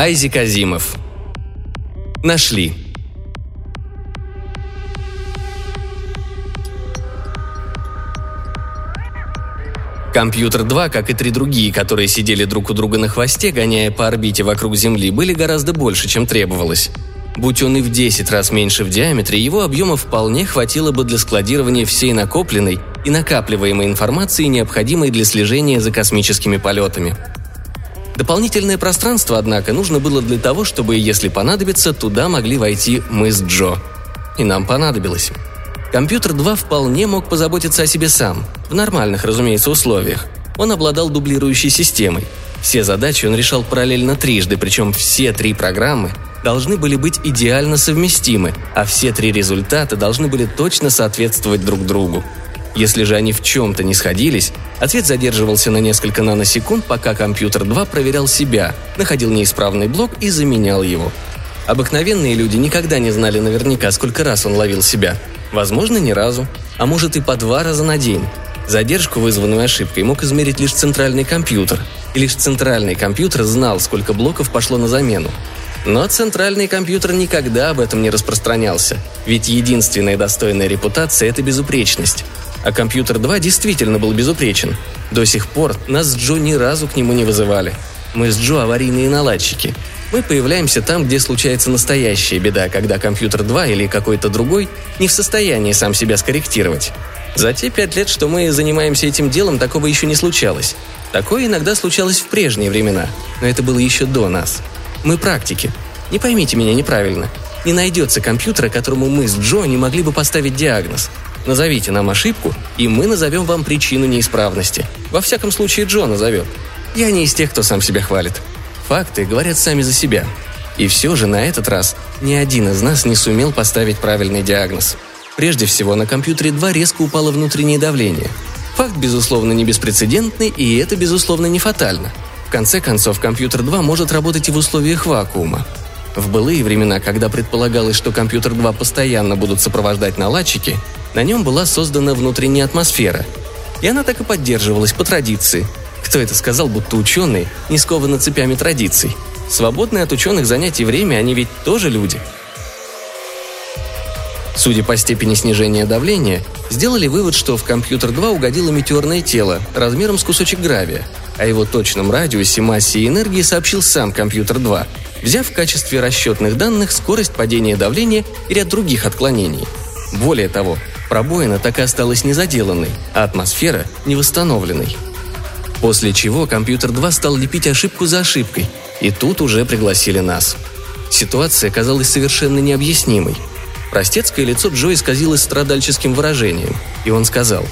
Айзек Азимов. Нашли. Компьютер 2, как и три другие, которые сидели друг у друга на хвосте, гоняя по орбите вокруг Земли, были гораздо больше, чем требовалось. Будь он и в 10 раз меньше в диаметре, его объема вполне хватило бы для складирования всей накопленной и накапливаемой информации, необходимой для слежения за космическими полетами. Дополнительное пространство, однако, нужно было для того, чтобы, если понадобится, туда могли войти мы с Джо. И нам понадобилось. Компьютер 2 вполне мог позаботиться о себе сам, в нормальных, разумеется, условиях. Он обладал дублирующей системой. Все задачи он решал параллельно трижды, причем все три программы должны были быть идеально совместимы, а все три результата должны были точно соответствовать друг другу. Если же они в чем-то не сходились, ответ задерживался на несколько наносекунд, пока компьютер 2 проверял себя, находил неисправный блок и заменял его. Обыкновенные люди никогда не знали наверняка, сколько раз он ловил себя, Возможно, ни разу, а может и по два раза на день. Задержку, вызванную ошибкой, мог измерить лишь центральный компьютер, и лишь центральный компьютер знал, сколько блоков пошло на замену. Но центральный компьютер никогда об этом не распространялся, ведь единственная достойная репутация – это безупречность. А компьютер 2 действительно был безупречен. До сих пор нас с Джо ни разу к нему не вызывали. Мы с Джо аварийные наладчики – мы появляемся там, где случается настоящая беда, когда компьютер 2 или какой-то другой не в состоянии сам себя скорректировать. За те пять лет, что мы занимаемся этим делом, такого еще не случалось. Такое иногда случалось в прежние времена, но это было еще до нас. Мы практики. Не поймите меня неправильно. Не найдется компьютера, которому мы с Джо не могли бы поставить диагноз. Назовите нам ошибку, и мы назовем вам причину неисправности. Во всяком случае, Джо назовет. Я не из тех, кто сам себя хвалит. Факты говорят сами за себя. И все же на этот раз ни один из нас не сумел поставить правильный диагноз. Прежде всего, на компьютере 2 резко упало внутреннее давление. Факт, безусловно, не беспрецедентный, и это, безусловно, не фатально. В конце концов, компьютер 2 может работать и в условиях вакуума. В былые времена, когда предполагалось, что компьютер 2 постоянно будут сопровождать наладчики, на нем была создана внутренняя атмосфера. И она так и поддерживалась по традиции, кто это сказал, будто ученые не скованы цепями традиций? Свободные от ученых занятий время, они ведь тоже люди. Судя по степени снижения давления, сделали вывод, что в компьютер 2 угодило метеорное тело размером с кусочек гравия. О его точном радиусе, массе и энергии сообщил сам компьютер 2, взяв в качестве расчетных данных скорость падения давления и ряд других отклонений. Более того, пробоина так и осталась незаделанной, а атмосфера – невосстановленной – После чего компьютер 2 стал лепить ошибку за ошибкой, и тут уже пригласили нас. Ситуация казалась совершенно необъяснимой. Простецкое лицо Джо исказилось страдальческим выражением, и он сказал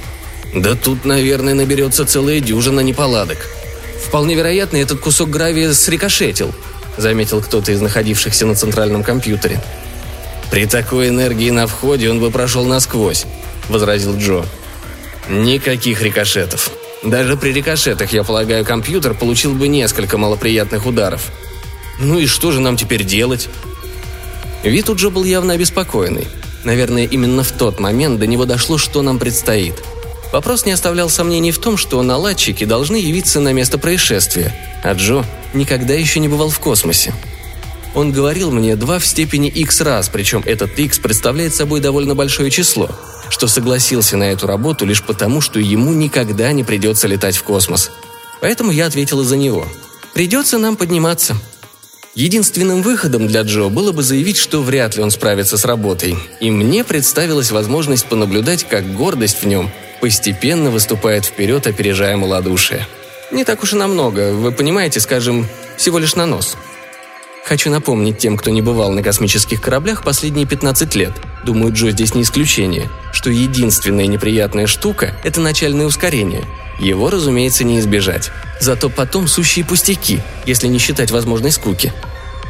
«Да тут, наверное, наберется целая дюжина неполадок. Вполне вероятно, этот кусок гравия срикошетил», заметил кто-то из находившихся на центральном компьютере. «При такой энергии на входе он бы прошел насквозь», — возразил Джо. «Никаких рикошетов», даже при рикошетах, я полагаю, компьютер получил бы несколько малоприятных ударов. Ну и что же нам теперь делать? Вид уже был явно обеспокоенный. Наверное, именно в тот момент до него дошло, что нам предстоит. Вопрос не оставлял сомнений в том, что наладчики должны явиться на место происшествия, а Джо никогда еще не бывал в космосе. Он говорил мне два в степени x раз, причем этот x представляет собой довольно большое число – что согласился на эту работу лишь потому, что ему никогда не придется летать в космос. Поэтому я ответила за него. Придется нам подниматься. Единственным выходом для Джо было бы заявить, что вряд ли он справится с работой, и мне представилась возможность понаблюдать, как гордость в нем постепенно выступает вперед, опережая малодушие. Не так уж и намного, вы понимаете, скажем, всего лишь на нос – Хочу напомнить тем, кто не бывал на космических кораблях последние 15 лет, думаю, Джо здесь не исключение, что единственная неприятная штука – это начальное ускорение. Его, разумеется, не избежать. Зато потом сущие пустяки, если не считать возможной скуки.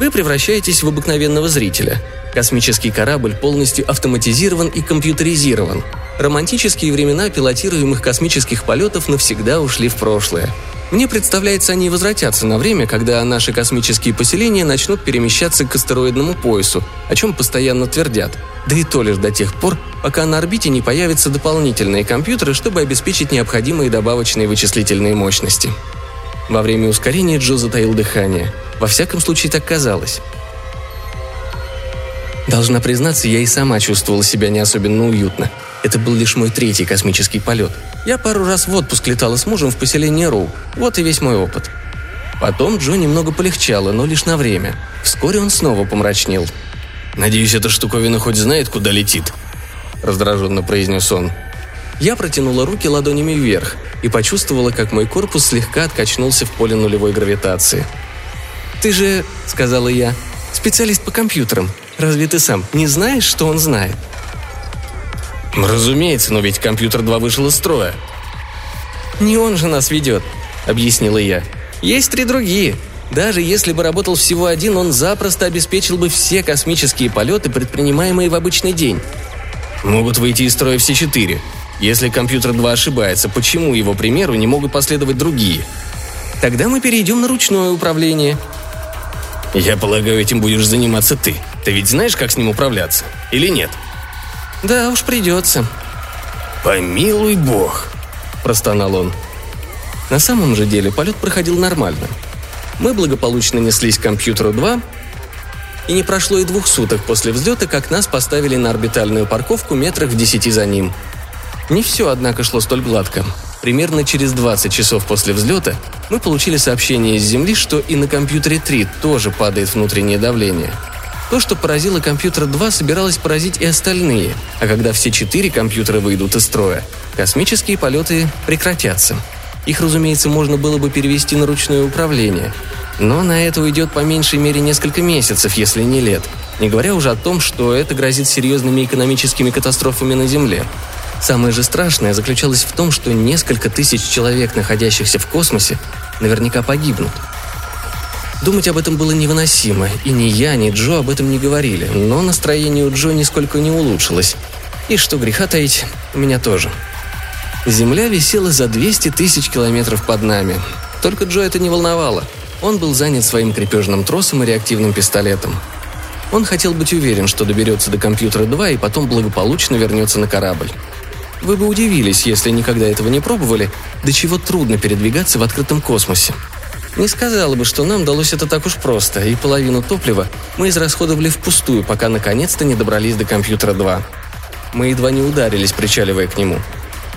Вы превращаетесь в обыкновенного зрителя. Космический корабль полностью автоматизирован и компьютеризирован. Романтические времена пилотируемых космических полетов навсегда ушли в прошлое. Мне представляется, они возвратятся на время, когда наши космические поселения начнут перемещаться к астероидному поясу, о чем постоянно твердят. Да и то лишь до тех пор, пока на орбите не появятся дополнительные компьютеры, чтобы обеспечить необходимые добавочные вычислительные мощности. Во время ускорения Джо затаил дыхание. Во всяком случае, так казалось. Должна признаться, я и сама чувствовала себя не особенно уютно. Это был лишь мой третий космический полет. Я пару раз в отпуск летала с мужем в поселение Роу. Вот и весь мой опыт. Потом Джо немного полегчало, но лишь на время. Вскоре он снова помрачнел. «Надеюсь, эта штуковина хоть знает, куда летит?» Раздраженно произнес он. Я протянула руки ладонями вверх и почувствовала, как мой корпус слегка откачнулся в поле нулевой гравитации. «Ты же, — сказала я, — специалист по компьютерам. Разве ты сам не знаешь, что он знает?» «Разумеется, но ведь компьютер 2 вышел из строя». «Не он же нас ведет», — объяснила я. «Есть три другие. Даже если бы работал всего один, он запросто обеспечил бы все космические полеты, предпринимаемые в обычный день. Могут выйти из строя все четыре. Если компьютер 2 ошибается, почему его примеру не могут последовать другие? Тогда мы перейдем на ручное управление. Я полагаю, этим будешь заниматься ты. Ты ведь знаешь, как с ним управляться? Или нет? Да уж придется. Помилуй бог, простонал он. На самом же деле полет проходил нормально. Мы благополучно неслись к компьютеру 2, и не прошло и двух суток после взлета, как нас поставили на орбитальную парковку метрах в десяти за ним. Не все, однако, шло столь гладко. Примерно через 20 часов после взлета мы получили сообщение из Земли, что и на компьютере 3 тоже падает внутреннее давление. То, что поразило компьютер 2, собиралось поразить и остальные, а когда все четыре компьютера выйдут из строя, космические полеты прекратятся. Их, разумеется, можно было бы перевести на ручное управление, но на это уйдет по меньшей мере несколько месяцев, если не лет, не говоря уже о том, что это грозит серьезными экономическими катастрофами на Земле. Самое же страшное заключалось в том, что несколько тысяч человек, находящихся в космосе, наверняка погибнут. Думать об этом было невыносимо, и ни я, ни Джо об этом не говорили, но настроение у Джо нисколько не улучшилось. И что греха таить, у меня тоже. Земля висела за 200 тысяч километров под нами. Только Джо это не волновало – он был занят своим крепежным тросом и реактивным пистолетом. Он хотел быть уверен, что доберется до компьютера 2 и потом благополучно вернется на корабль. Вы бы удивились, если никогда этого не пробовали, до чего трудно передвигаться в открытом космосе. Не сказала бы, что нам далось это так уж просто, и половину топлива мы израсходовали впустую, пока наконец-то не добрались до компьютера 2. Мы едва не ударились, причаливая к нему –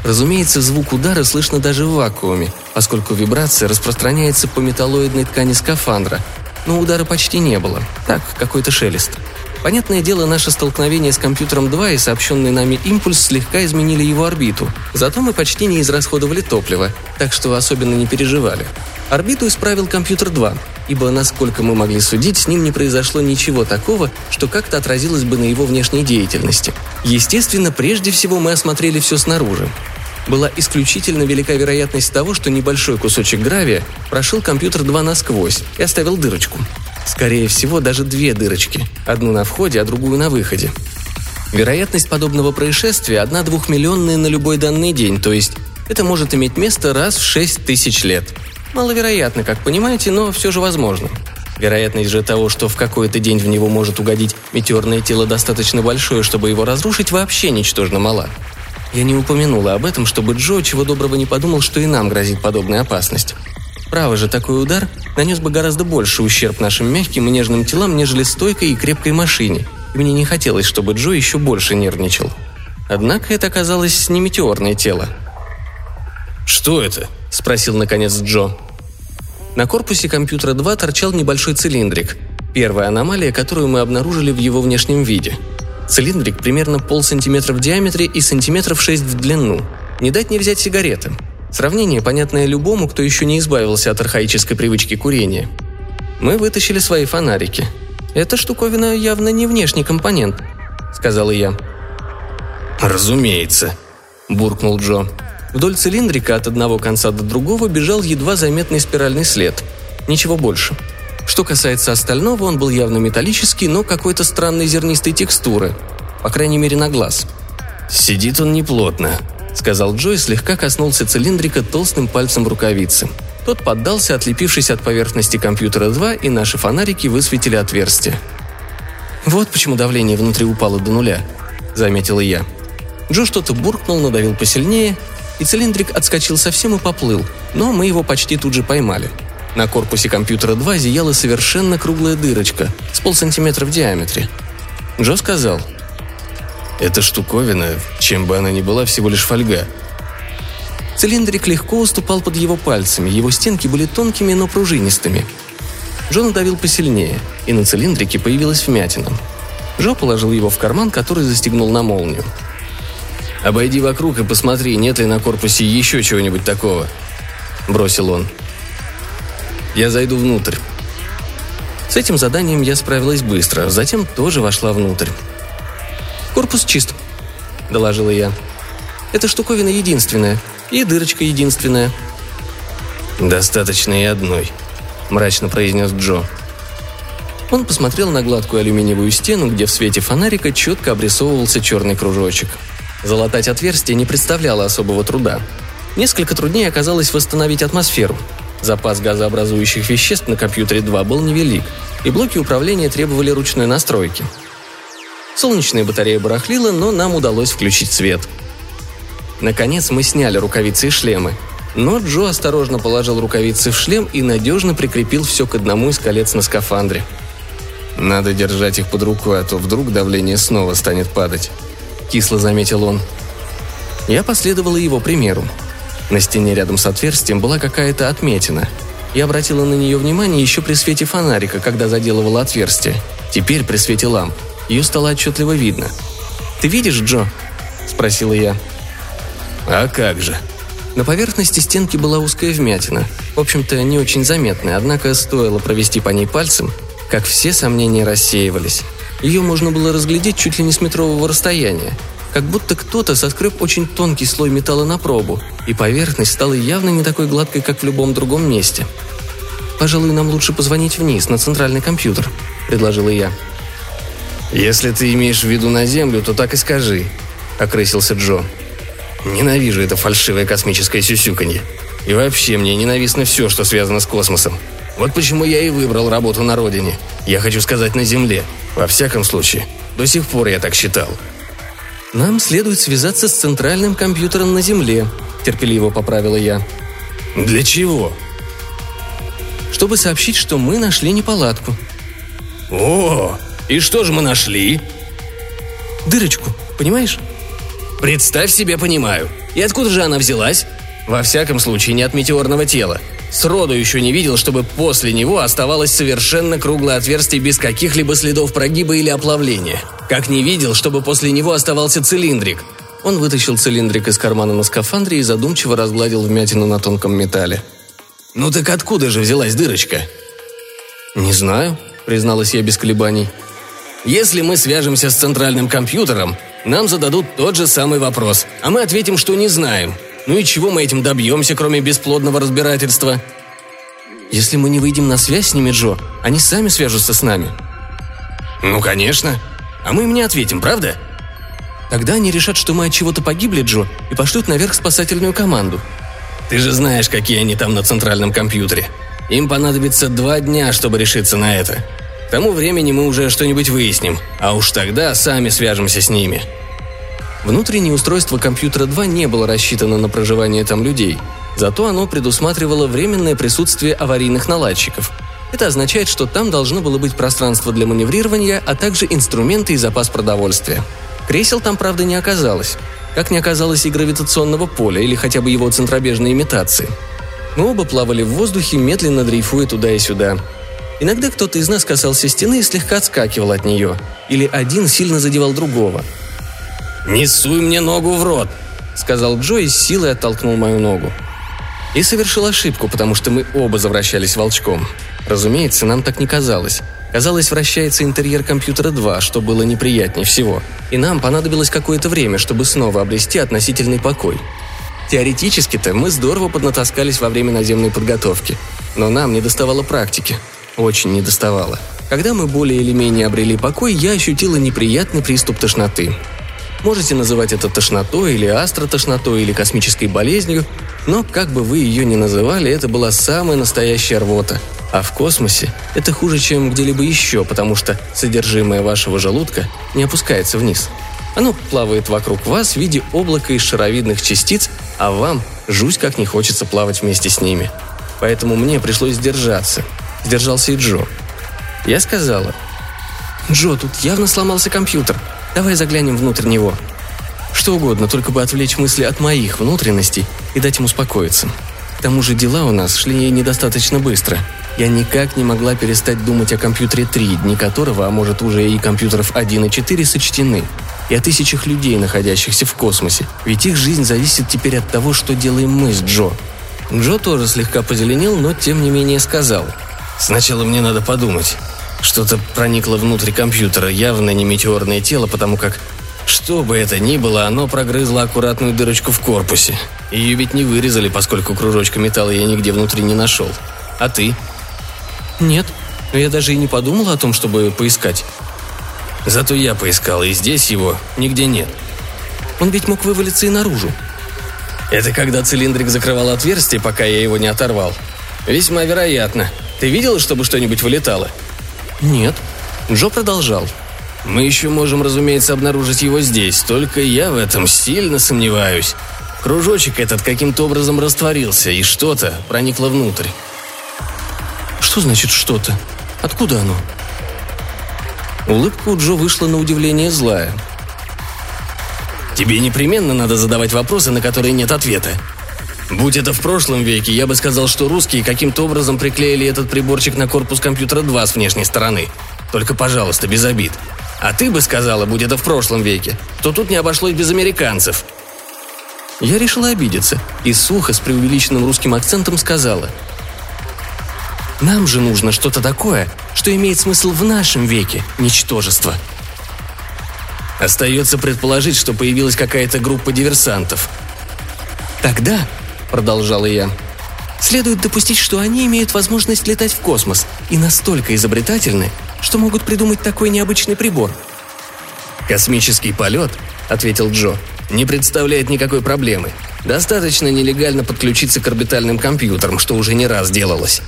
Разумеется, звук удара слышно даже в вакууме, поскольку вибрация распространяется по металлоидной ткани скафандра, но удара почти не было. Так, какой-то шелест. Понятное дело, наше столкновение с компьютером 2 и сообщенный нами импульс слегка изменили его орбиту. Зато мы почти не израсходовали топливо, так что особенно не переживали. Орбиту исправил компьютер 2, ибо, насколько мы могли судить, с ним не произошло ничего такого, что как-то отразилось бы на его внешней деятельности. Естественно, прежде всего мы осмотрели все снаружи. Была исключительно велика вероятность того, что небольшой кусочек гравия прошил компьютер 2 насквозь и оставил дырочку. Скорее всего, даже две дырочки. Одну на входе, а другую на выходе. Вероятность подобного происшествия одна двухмиллионная на любой данный день, то есть это может иметь место раз в шесть тысяч лет. Маловероятно, как понимаете, но все же возможно. Вероятность же того, что в какой-то день в него может угодить метеорное тело достаточно большое, чтобы его разрушить, вообще ничтожно мала. Я не упомянула об этом, чтобы Джо чего доброго не подумал, что и нам грозит подобная опасность. Право же, такой удар нанес бы гораздо больше ущерб нашим мягким и нежным телам, нежели стойкой и крепкой машине, и мне не хотелось, чтобы Джо еще больше нервничал. Однако это оказалось не метеорное тело. «Что это?» – спросил наконец Джо. На корпусе компьютера 2 торчал небольшой цилиндрик. Первая аномалия, которую мы обнаружили в его внешнем виде. Цилиндрик примерно полсантиметра в диаметре и сантиметров 6 в длину. Не дать не взять сигареты. Сравнение, понятное любому, кто еще не избавился от архаической привычки курения. Мы вытащили свои фонарики. «Эта штуковина явно не внешний компонент», — сказала я. «Разумеется», — буркнул Джо. Вдоль цилиндрика от одного конца до другого бежал едва заметный спиральный след. Ничего больше. Что касается остального, он был явно металлический, но какой-то странной зернистой текстуры. По крайней мере, на глаз. «Сидит он неплотно», — сказал Джо и слегка коснулся цилиндрика толстым пальцем рукавицы. Тот поддался, отлепившись от поверхности компьютера 2, и наши фонарики высветили отверстие. «Вот почему давление внутри упало до нуля», — заметила я. Джо что-то буркнул, надавил посильнее, и цилиндрик отскочил совсем и поплыл, но мы его почти тут же поймали. На корпусе компьютера 2 зияла совершенно круглая дырочка с полсантиметра в диаметре. Джо сказал. «Эта штуковина, чем бы она ни была, всего лишь фольга. Цилиндрик легко уступал под его пальцами, его стенки были тонкими, но пружинистыми. Джо надавил посильнее, и на цилиндрике появилась вмятина. Джо положил его в карман, который застегнул на молнию. «Обойди вокруг и посмотри, нет ли на корпусе еще чего-нибудь такого», – бросил он. «Я зайду внутрь». С этим заданием я справилась быстро, затем тоже вошла внутрь. «Корпус чист», – доложила я. «Эта штуковина единственная, и дырочка единственная». «Достаточно и одной», – мрачно произнес Джо. Он посмотрел на гладкую алюминиевую стену, где в свете фонарика четко обрисовывался черный кружочек. Залатать отверстие не представляло особого труда. Несколько труднее оказалось восстановить атмосферу. Запас газообразующих веществ на компьютере 2 был невелик, и блоки управления требовали ручной настройки. Солнечная батарея барахлила, но нам удалось включить свет – Наконец мы сняли рукавицы и шлемы. Но Джо осторожно положил рукавицы в шлем и надежно прикрепил все к одному из колец на скафандре. «Надо держать их под рукой, а то вдруг давление снова станет падать», – кисло заметил он. Я последовала его примеру. На стене рядом с отверстием была какая-то отметина. Я обратила на нее внимание еще при свете фонарика, когда заделывала отверстие. Теперь при свете ламп. Ее стало отчетливо видно. «Ты видишь, Джо?» – спросила я. А как же? На поверхности стенки была узкая вмятина, в общем-то не очень заметная, однако стоило провести по ней пальцем, как все сомнения рассеивались. Ее можно было разглядеть чуть ли не с метрового расстояния, как будто кто-то соскреб очень тонкий слой металла на пробу, и поверхность стала явно не такой гладкой, как в любом другом месте. «Пожалуй, нам лучше позвонить вниз, на центральный компьютер», — предложила я. «Если ты имеешь в виду на Землю, то так и скажи», — окрысился Джо. Ненавижу это фальшивое космическое сюсюканье. И вообще мне ненавистно все, что связано с космосом. Вот почему я и выбрал работу на родине. Я хочу сказать на Земле. Во всяком случае, до сих пор я так считал. «Нам следует связаться с центральным компьютером на Земле», – терпеливо поправила я. «Для чего?» «Чтобы сообщить, что мы нашли неполадку». «О, и что же мы нашли?» «Дырочку, понимаешь?» Представь себе, понимаю. И откуда же она взялась? Во всяком случае, не от метеорного тела. Сроду еще не видел, чтобы после него оставалось совершенно круглое отверстие без каких-либо следов прогиба или оплавления. Как не видел, чтобы после него оставался цилиндрик. Он вытащил цилиндрик из кармана на скафандре и задумчиво разгладил вмятину на тонком металле. «Ну так откуда же взялась дырочка?» «Не знаю», — призналась я без колебаний. «Если мы свяжемся с центральным компьютером, нам зададут тот же самый вопрос, а мы ответим, что не знаем. Ну и чего мы этим добьемся, кроме бесплодного разбирательства? Если мы не выйдем на связь с ними, Джо, они сами свяжутся с нами. Ну, конечно. А мы им не ответим, правда? Тогда они решат, что мы от чего-то погибли, Джо, и пошлют наверх спасательную команду. Ты же знаешь, какие они там на центральном компьютере. Им понадобится два дня, чтобы решиться на это. К тому времени мы уже что-нибудь выясним, а уж тогда сами свяжемся с ними. Внутреннее устройство компьютера 2 не было рассчитано на проживание там людей, зато оно предусматривало временное присутствие аварийных наладчиков. Это означает, что там должно было быть пространство для маневрирования, а также инструменты и запас продовольствия. Кресел там, правда, не оказалось. Как не оказалось и гравитационного поля, или хотя бы его центробежной имитации. Мы оба плавали в воздухе, медленно дрейфуя туда и сюда. Иногда кто-то из нас касался стены и слегка отскакивал от нее, или один сильно задевал другого. «Не суй мне ногу в рот!» — сказал Джо и силой оттолкнул мою ногу. И совершил ошибку, потому что мы оба завращались волчком. Разумеется, нам так не казалось. Казалось, вращается интерьер компьютера 2, что было неприятнее всего. И нам понадобилось какое-то время, чтобы снова обрести относительный покой. Теоретически-то мы здорово поднатаскались во время наземной подготовки. Но нам не доставало практики. Очень недоставало. Когда мы более или менее обрели покой, я ощутила неприятный приступ тошноты. Можете называть это тошнотой или астротошнотой или космической болезнью, но как бы вы ее ни называли, это была самая настоящая рвота. А в космосе это хуже, чем где-либо еще, потому что содержимое вашего желудка не опускается вниз. Оно плавает вокруг вас в виде облака из шаровидных частиц, а вам жуть как не хочется плавать вместе с ними. поэтому мне пришлось сдержаться. Сдержался и Джо. Я сказала, «Джо, тут явно сломался компьютер. Давай заглянем внутрь него». Что угодно, только бы отвлечь мысли от моих внутренностей и дать им успокоиться. К тому же дела у нас шли недостаточно быстро. Я никак не могла перестать думать о компьютере 3, дни которого, а может уже и компьютеров 1 и 4 сочтены, и о тысячах людей, находящихся в космосе. Ведь их жизнь зависит теперь от того, что делаем мы с Джо. Джо тоже слегка позеленел, но тем не менее сказал. «Сначала мне надо подумать. Что-то проникло внутрь компьютера, явно не метеорное тело, потому как что бы это ни было, оно прогрызло аккуратную дырочку в корпусе. Ее ведь не вырезали, поскольку кружочка металла я нигде внутри не нашел. А ты? Нет, я даже и не подумала о том, чтобы поискать. Зато я поискал, и здесь его нигде нет. Он ведь мог вывалиться и наружу. Это когда цилиндрик закрывал отверстие, пока я его не оторвал. Весьма вероятно. Ты видел, чтобы что-нибудь вылетало? Нет. Джо продолжал. Мы еще можем, разумеется, обнаружить его здесь, только я в этом сильно сомневаюсь. Кружочек этот каким-то образом растворился, и что-то проникло внутрь. Что значит что-то? Откуда оно? Улыбка у Джо вышла на удивление злая. Тебе непременно надо задавать вопросы, на которые нет ответа. Будь это в прошлом веке, я бы сказал, что русские каким-то образом приклеили этот приборчик на корпус компьютера 2 с внешней стороны. Только, пожалуйста, без обид. А ты бы сказала, будь это в прошлом веке, то тут не обошлось без американцев. Я решила обидеться и сухо с преувеличенным русским акцентом сказала. Нам же нужно что-то такое, что имеет смысл в нашем веке, ничтожество. Остается предположить, что появилась какая-то группа диверсантов. Тогда, продолжала я, следует допустить, что они имеют возможность летать в космос и настолько изобретательны, что могут придумать такой необычный прибор. «Космический полет», — ответил Джо, — «не представляет никакой проблемы. Достаточно нелегально подключиться к орбитальным компьютерам, что уже не раз делалось.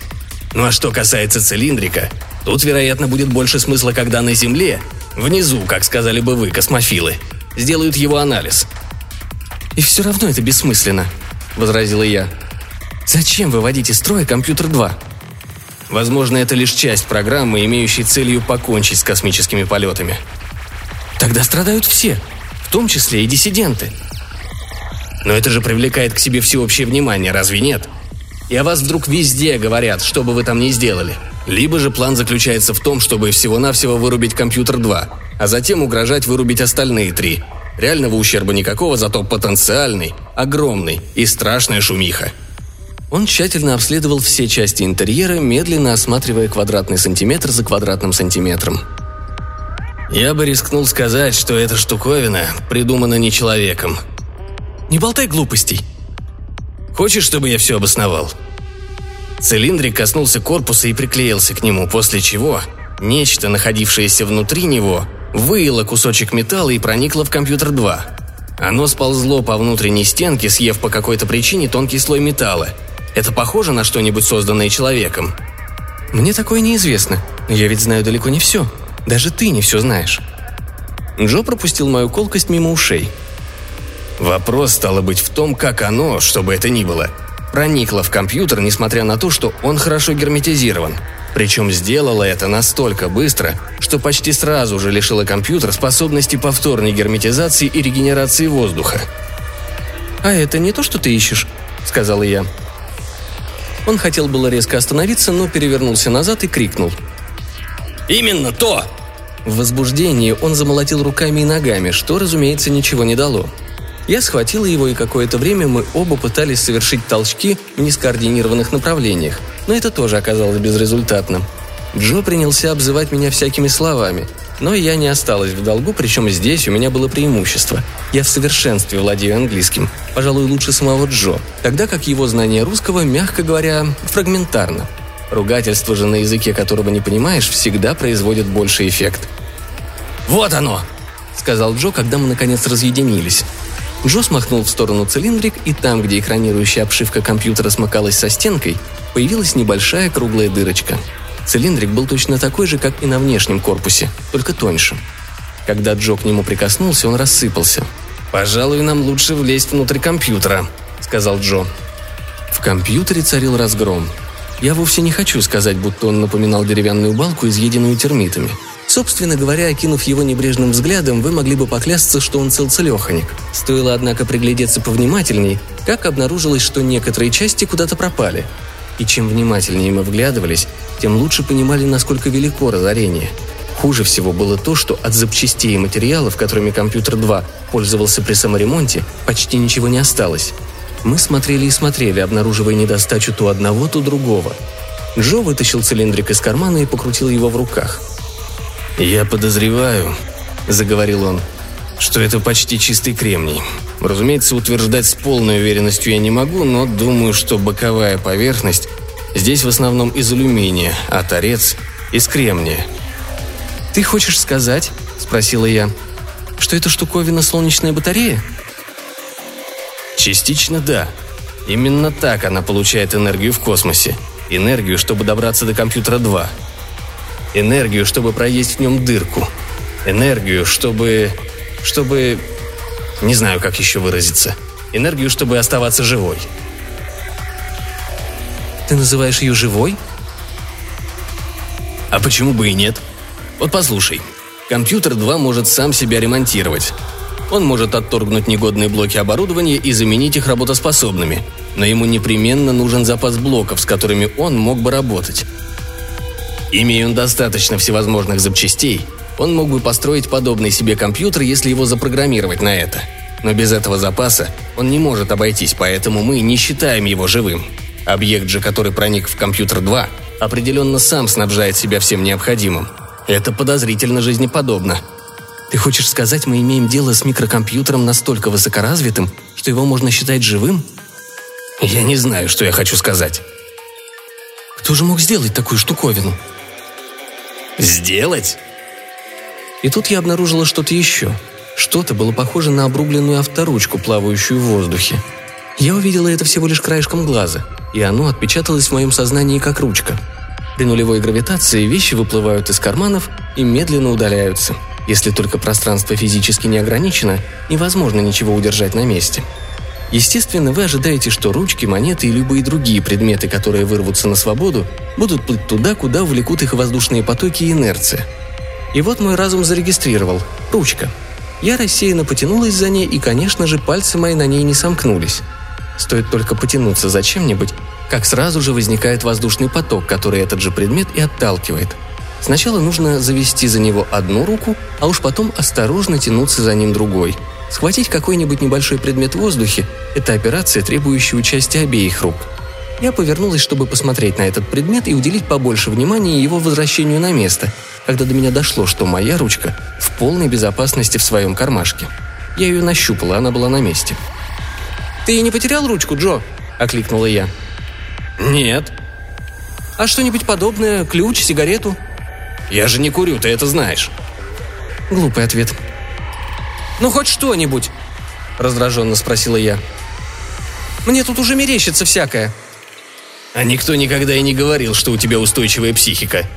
Ну а что касается цилиндрика, тут, вероятно, будет больше смысла, когда на Земле, внизу, как сказали бы вы, космофилы, сделают его анализ». «И все равно это бессмысленно», — возразила я. «Зачем выводить из строя компьютер 2?» Возможно, это лишь часть программы, имеющей целью покончить с космическими полетами. Тогда страдают все, в том числе и диссиденты. Но это же привлекает к себе всеобщее внимание, разве нет? И о вас вдруг везде говорят, что бы вы там ни сделали. Либо же план заключается в том, чтобы всего-навсего вырубить компьютер 2, а затем угрожать вырубить остальные три. Реального ущерба никакого, зато потенциальный, огромный и страшная шумиха – он тщательно обследовал все части интерьера, медленно осматривая квадратный сантиметр за квадратным сантиметром. «Я бы рискнул сказать, что эта штуковина придумана не человеком». «Не болтай глупостей!» «Хочешь, чтобы я все обосновал?» Цилиндрик коснулся корпуса и приклеился к нему, после чего нечто, находившееся внутри него, выило кусочек металла и проникло в компьютер 2. Оно сползло по внутренней стенке, съев по какой-то причине тонкий слой металла, это похоже на что-нибудь созданное человеком?» «Мне такое неизвестно. Я ведь знаю далеко не все. Даже ты не все знаешь». Джо пропустил мою колкость мимо ушей. Вопрос стало быть в том, как оно, что бы это ни было, проникло в компьютер, несмотря на то, что он хорошо герметизирован. Причем сделало это настолько быстро, что почти сразу же лишило компьютер способности повторной герметизации и регенерации воздуха. «А это не то, что ты ищешь», — сказала я. Он хотел было резко остановиться, но перевернулся назад и крикнул. «Именно то!» В возбуждении он замолотил руками и ногами, что, разумеется, ничего не дало. Я схватила его, и какое-то время мы оба пытались совершить толчки в нескоординированных направлениях, но это тоже оказалось безрезультатным. Джо принялся обзывать меня всякими словами, но я не осталась в долгу, причем здесь у меня было преимущество. Я в совершенстве владею английским, пожалуй, лучше самого Джо, тогда как его знание русского, мягко говоря, фрагментарно. Ругательство же на языке, которого не понимаешь, всегда производит больший эффект. «Вот оно!» — сказал Джо, когда мы наконец разъединились. Джо смахнул в сторону цилиндрик, и там, где экранирующая обшивка компьютера смыкалась со стенкой, появилась небольшая круглая дырочка — Цилиндрик был точно такой же, как и на внешнем корпусе, только тоньше. Когда Джо к нему прикоснулся, он рассыпался. «Пожалуй, нам лучше влезть внутрь компьютера», — сказал Джо. «В компьютере царил разгром. Я вовсе не хочу сказать, будто он напоминал деревянную балку, изъеденную термитами. Собственно говоря, окинув его небрежным взглядом, вы могли бы поклясться, что он целцелеханик. Стоило, однако, приглядеться повнимательней, как обнаружилось, что некоторые части куда-то пропали. И чем внимательнее мы вглядывались, тем лучше понимали, насколько велико разорение. Хуже всего было то, что от запчастей и материалов, которыми компьютер 2 пользовался при саморемонте, почти ничего не осталось. Мы смотрели и смотрели, обнаруживая недостачу то одного, то другого. Джо вытащил цилиндрик из кармана и покрутил его в руках – «Я подозреваю», — заговорил он, — «что это почти чистый кремний. Разумеется, утверждать с полной уверенностью я не могу, но думаю, что боковая поверхность здесь в основном из алюминия, а торец — из кремния». «Ты хочешь сказать, — спросила я, — что это штуковина солнечная батарея?» «Частично да. Именно так она получает энергию в космосе. Энергию, чтобы добраться до компьютера 2. Энергию, чтобы проесть в нем дырку. Энергию, чтобы... чтобы... Не знаю, как еще выразиться. Энергию, чтобы оставаться живой. Ты называешь ее живой? А почему бы и нет? Вот послушай. Компьютер 2 может сам себя ремонтировать. Он может отторгнуть негодные блоки оборудования и заменить их работоспособными. Но ему непременно нужен запас блоков, с которыми он мог бы работать. Имея он достаточно всевозможных запчастей, он мог бы построить подобный себе компьютер, если его запрограммировать на это. Но без этого запаса он не может обойтись, поэтому мы не считаем его живым. Объект же, который проник в компьютер 2, определенно сам снабжает себя всем необходимым. Это подозрительно жизнеподобно. Ты хочешь сказать, мы имеем дело с микрокомпьютером настолько высокоразвитым, что его можно считать живым? Я не знаю, что я хочу сказать. Кто же мог сделать такую штуковину? Сделать? И тут я обнаружила что-то еще. Что-то было похоже на обрубленную авторучку, плавающую в воздухе. Я увидела это всего лишь краешком глаза, и оно отпечаталось в моем сознании как ручка. При нулевой гравитации вещи выплывают из карманов и медленно удаляются. Если только пространство физически не ограничено, невозможно ничего удержать на месте. Естественно, вы ожидаете, что ручки, монеты и любые другие предметы, которые вырвутся на свободу, будут плыть туда, куда увлекут их воздушные потоки и инерция. И вот мой разум зарегистрировал – ручка. Я рассеянно потянулась за ней, и, конечно же, пальцы мои на ней не сомкнулись. Стоит только потянуться за чем-нибудь, как сразу же возникает воздушный поток, который этот же предмет и отталкивает. Сначала нужно завести за него одну руку, а уж потом осторожно тянуться за ним другой – Схватить какой-нибудь небольшой предмет в воздухе – это операция, требующая участия обеих рук. Я повернулась, чтобы посмотреть на этот предмет и уделить побольше внимания его возвращению на место, когда до меня дошло, что моя ручка в полной безопасности в своем кармашке. Я ее нащупала, она была на месте. «Ты не потерял ручку, Джо?» – окликнула я. «Нет». «А что-нибудь подобное? Ключ, сигарету?» «Я же не курю, ты это знаешь». Глупый ответ. «Ну хоть что-нибудь!» – раздраженно спросила я. «Мне тут уже мерещится всякое». «А никто никогда и не говорил, что у тебя устойчивая психика».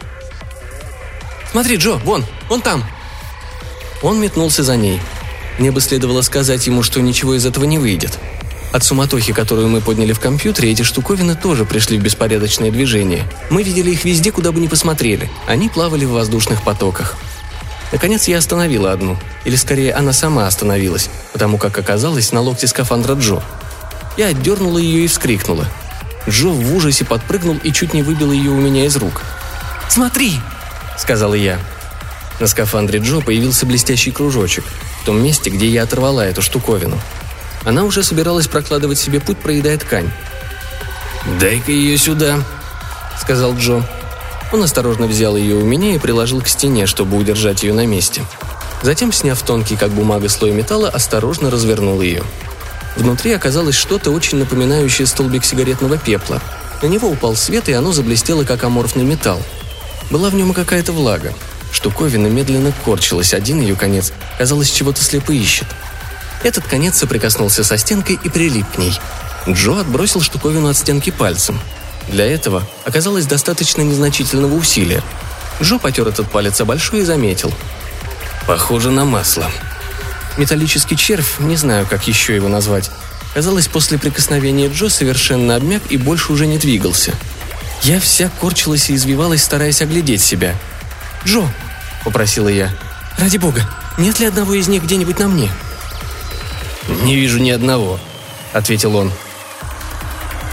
«Смотри, Джо, вон, он там!» Он метнулся за ней. Мне бы следовало сказать ему, что ничего из этого не выйдет. От суматохи, которую мы подняли в компьютере, эти штуковины тоже пришли в беспорядочное движение. Мы видели их везде, куда бы ни посмотрели. Они плавали в воздушных потоках. Наконец я остановила одну. Или скорее она сама остановилась, потому как оказалась на локте скафандра Джо. Я отдернула ее и вскрикнула. Джо в ужасе подпрыгнул и чуть не выбил ее у меня из рук. «Смотри!» – сказала я. На скафандре Джо появился блестящий кружочек, в том месте, где я оторвала эту штуковину. Она уже собиралась прокладывать себе путь, проедая ткань. «Дай-ка ее сюда», — сказал Джо. Он осторожно взял ее у меня и приложил к стене, чтобы удержать ее на месте. Затем, сняв тонкий, как бумага, слой металла, осторожно развернул ее. Внутри оказалось что-то очень напоминающее столбик сигаретного пепла. На него упал свет, и оно заблестело, как аморфный металл. Была в нем какая-то влага. Штуковина медленно корчилась, один ее конец, казалось, чего-то слепо ищет. Этот конец соприкоснулся со стенкой и прилип к ней. Джо отбросил штуковину от стенки пальцем. Для этого оказалось достаточно незначительного усилия. Джо потер этот палец о большой и заметил. «Похоже на масло». Металлический червь, не знаю, как еще его назвать. Казалось, после прикосновения Джо совершенно обмяк и больше уже не двигался. Я вся корчилась и извивалась, стараясь оглядеть себя. «Джо!» – попросила я. «Ради бога, нет ли одного из них где-нибудь на мне?» «Не вижу ни одного», – ответил он.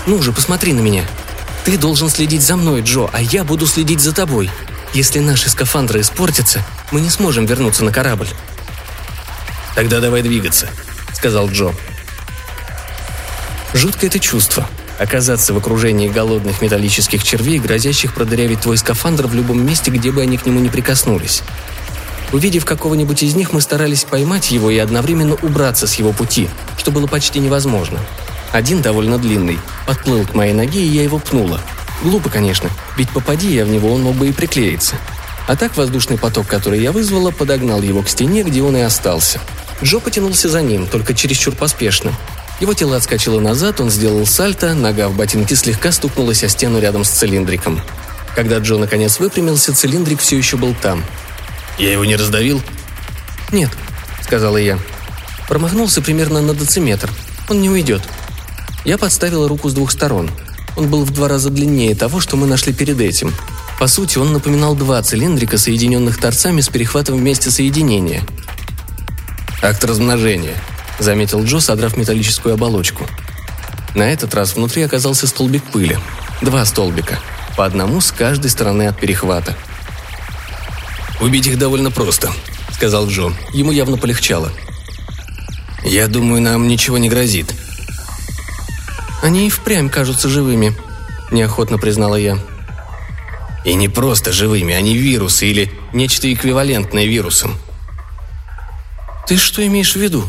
«Ну же, посмотри на меня. Ты должен следить за мной, Джо, а я буду следить за тобой. Если наши скафандры испортятся, мы не сможем вернуться на корабль». «Тогда давай двигаться», — сказал Джо. Жуткое это чувство – оказаться в окружении голодных металлических червей, грозящих продырявить твой скафандр в любом месте, где бы они к нему не прикоснулись. Увидев какого-нибудь из них, мы старались поймать его и одновременно убраться с его пути, что было почти невозможно. Один, довольно длинный, подплыл к моей ноге, и я его пнула. Глупо, конечно, ведь попади я в него, он мог бы и приклеиться. А так воздушный поток, который я вызвала, подогнал его к стене, где он и остался. Джо потянулся за ним, только чересчур поспешно. Его тело отскочило назад, он сделал сальто, нога в ботинке слегка стукнулась о стену рядом с цилиндриком. Когда Джо наконец выпрямился, цилиндрик все еще был там. «Я его не раздавил?» «Нет», — сказала я. Промахнулся примерно на дециметр. Он не уйдет. Я подставила руку с двух сторон. Он был в два раза длиннее того, что мы нашли перед этим. По сути, он напоминал два цилиндрика, соединенных торцами с перехватом вместе соединения. «Акт размножения», — заметил Джо, содрав металлическую оболочку. На этот раз внутри оказался столбик пыли. Два столбика. По одному с каждой стороны от перехвата. «Убить их довольно просто», — сказал Джо. Ему явно полегчало. «Я думаю, нам ничего не грозит». «Они и впрямь кажутся живыми», — неохотно признала я. «И не просто живыми, они вирусы или нечто эквивалентное вирусам», «Ты что имеешь в виду?»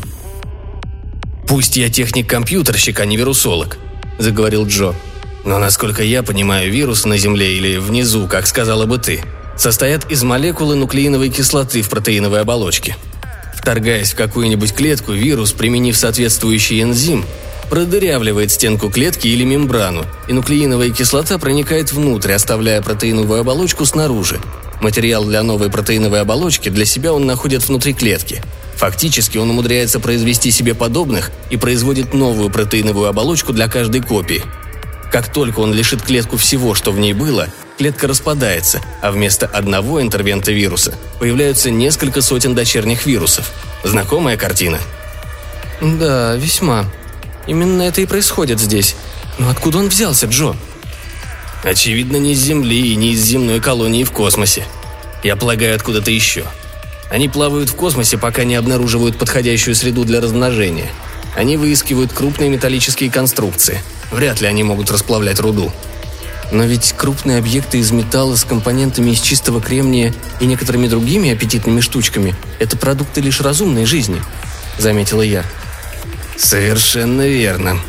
«Пусть я техник-компьютерщик, а не вирусолог», — заговорил Джо. «Но, насколько я понимаю, вирусы на Земле или внизу, как сказала бы ты, состоят из молекулы нуклеиновой кислоты в протеиновой оболочке. Вторгаясь в какую-нибудь клетку, вирус, применив соответствующий энзим, продырявливает стенку клетки или мембрану, и нуклеиновая кислота проникает внутрь, оставляя протеиновую оболочку снаружи. Материал для новой протеиновой оболочки для себя он находит внутри клетки – Фактически он умудряется произвести себе подобных и производит новую протеиновую оболочку для каждой копии. Как только он лишит клетку всего, что в ней было, клетка распадается, а вместо одного интервента вируса появляются несколько сотен дочерних вирусов. Знакомая картина? Да, весьма. Именно это и происходит здесь. Но откуда он взялся, Джо? Очевидно, не с Земли и не из земной колонии в космосе. Я полагаю, откуда-то еще – они плавают в космосе, пока не обнаруживают подходящую среду для размножения. Они выискивают крупные металлические конструкции. Вряд ли они могут расплавлять руду. Но ведь крупные объекты из металла с компонентами из чистого кремния и некоторыми другими аппетитными штучками – это продукты лишь разумной жизни, заметила я. Совершенно верно,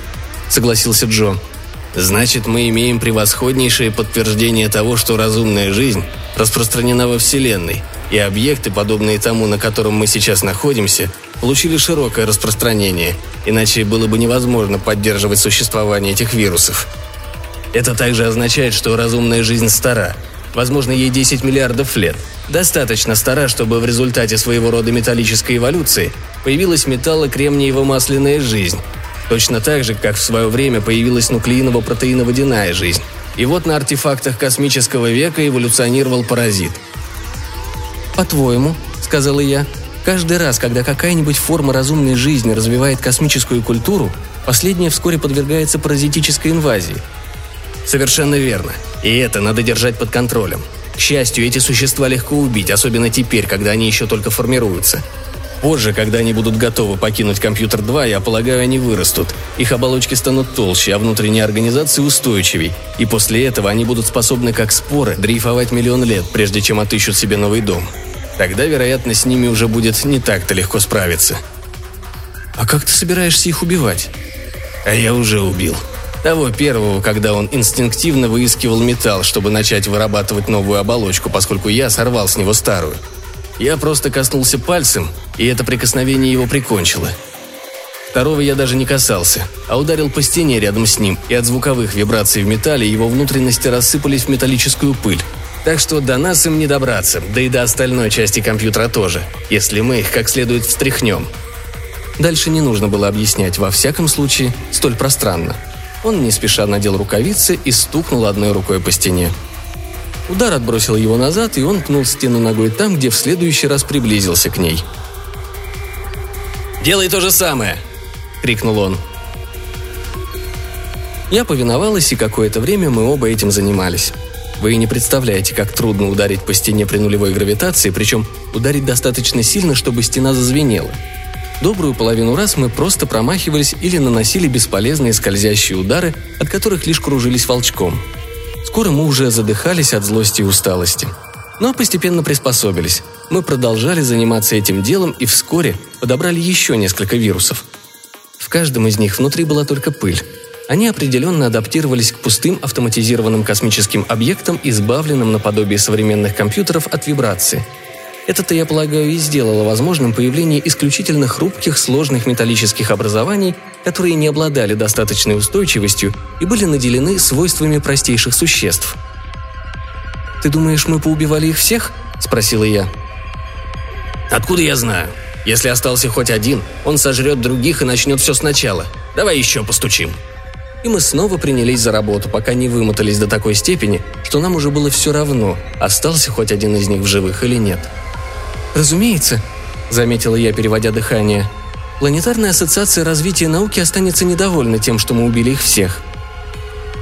согласился Джо. Значит, мы имеем превосходнейшее подтверждение того, что разумная жизнь распространена во Вселенной – и объекты, подобные тому, на котором мы сейчас находимся, получили широкое распространение, иначе было бы невозможно поддерживать существование этих вирусов. Это также означает, что разумная жизнь стара. Возможно, ей 10 миллиардов лет. Достаточно стара, чтобы в результате своего рода металлической эволюции появилась металло-кремниево-масляная жизнь. Точно так же, как в свое время появилась нуклеиново-протеиноводяная жизнь. И вот на артефактах космического века эволюционировал паразит – «По-твоему», — сказала я, — «каждый раз, когда какая-нибудь форма разумной жизни развивает космическую культуру, последняя вскоре подвергается паразитической инвазии». «Совершенно верно. И это надо держать под контролем. К счастью, эти существа легко убить, особенно теперь, когда они еще только формируются. Позже, когда они будут готовы покинуть компьютер 2, я полагаю, они вырастут. Их оболочки станут толще, а внутренние организации устойчивей. И после этого они будут способны, как споры, дрейфовать миллион лет, прежде чем отыщут себе новый дом. Тогда, вероятно, с ними уже будет не так-то легко справиться. А как ты собираешься их убивать? А я уже убил. Того первого, когда он инстинктивно выискивал металл, чтобы начать вырабатывать новую оболочку, поскольку я сорвал с него старую. Я просто коснулся пальцем, и это прикосновение его прикончило. Второго я даже не касался, а ударил по стене рядом с ним, и от звуковых вибраций в металле его внутренности рассыпались в металлическую пыль. Так что до нас им не добраться, да и до остальной части компьютера тоже, если мы их как следует встряхнем. Дальше не нужно было объяснять, во всяком случае, столь пространно. Он не спеша надел рукавицы и стукнул одной рукой по стене. Удар отбросил его назад, и он пнул стену ногой там, где в следующий раз приблизился к ней. «Делай то же самое!» — крикнул он. Я повиновалась, и какое-то время мы оба этим занимались. Вы не представляете, как трудно ударить по стене при нулевой гравитации, причем ударить достаточно сильно, чтобы стена зазвенела. Добрую половину раз мы просто промахивались или наносили бесполезные скользящие удары, от которых лишь кружились волчком. Скоро мы уже задыхались от злости и усталости. Но постепенно приспособились. Мы продолжали заниматься этим делом и вскоре подобрали еще несколько вирусов. В каждом из них внутри была только пыль. Они определенно адаптировались к пустым автоматизированным космическим объектам, избавленным наподобие современных компьютеров от вибрации. Это-то, я полагаю, и сделало возможным появление исключительно хрупких, сложных металлических образований, которые не обладали достаточной устойчивостью и были наделены свойствами простейших существ. «Ты думаешь, мы поубивали их всех?» – спросила я. «Откуда я знаю? Если остался хоть один, он сожрет других и начнет все сначала. Давай еще постучим», и мы снова принялись за работу, пока не вымотались до такой степени, что нам уже было все равно, остался хоть один из них в живых или нет. «Разумеется», — заметила я, переводя дыхание, — «Планетарная ассоциация развития науки останется недовольна тем, что мы убили их всех».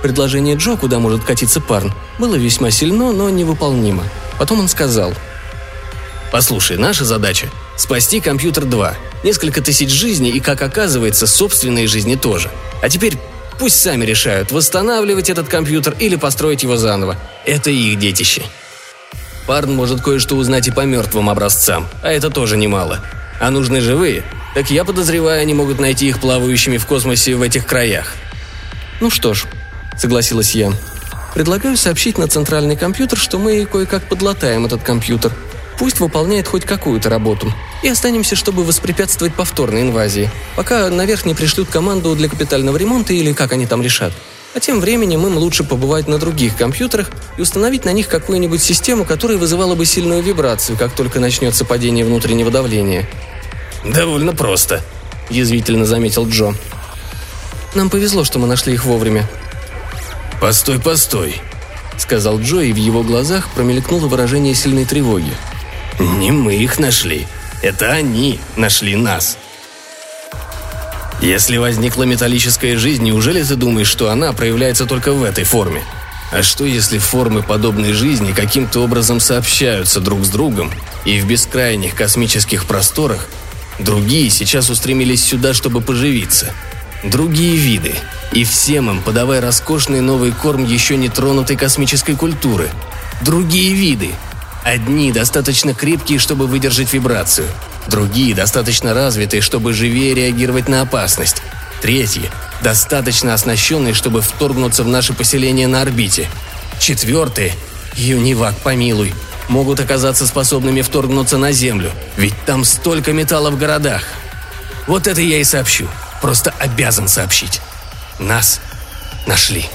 Предложение Джо, куда может катиться Парн, было весьма сильно, но невыполнимо. Потом он сказал. «Послушай, наша задача – спасти компьютер 2. Несколько тысяч жизней и, как оказывается, собственные жизни тоже. А теперь Пусть сами решают, восстанавливать этот компьютер или построить его заново. Это их детище. Парн может кое-что узнать и по мертвым образцам, а это тоже немало. А нужны живые? Так я подозреваю, они могут найти их плавающими в космосе в этих краях. Ну что ж, согласилась я. Предлагаю сообщить на центральный компьютер, что мы кое-как подлатаем этот компьютер. Пусть выполняет хоть какую-то работу и останемся, чтобы воспрепятствовать повторной инвазии, пока наверх не пришлют команду для капитального ремонта или как они там решат. А тем временем им лучше побывать на других компьютерах и установить на них какую-нибудь систему, которая вызывала бы сильную вибрацию, как только начнется падение внутреннего давления. «Довольно просто», – язвительно заметил Джо. «Нам повезло, что мы нашли их вовремя». «Постой, постой», – сказал Джо, и в его глазах промелькнуло выражение сильной тревоги. «Не мы их нашли. Это они нашли нас. Если возникла металлическая жизнь, неужели ты думаешь, что она проявляется только в этой форме? А что если формы подобной жизни каким-то образом сообщаются друг с другом, и в бескрайних космических просторах другие сейчас устремились сюда, чтобы поживиться? Другие виды. И всем им подавай роскошный новый корм еще не тронутой космической культуры. Другие виды – Одни достаточно крепкие, чтобы выдержать вибрацию. Другие достаточно развитые, чтобы живее реагировать на опасность. Третьи достаточно оснащенные, чтобы вторгнуться в наше поселение на орбите. Четвертые, юнивак помилуй, могут оказаться способными вторгнуться на Землю, ведь там столько металла в городах. Вот это я и сообщу. Просто обязан сообщить. Нас нашли.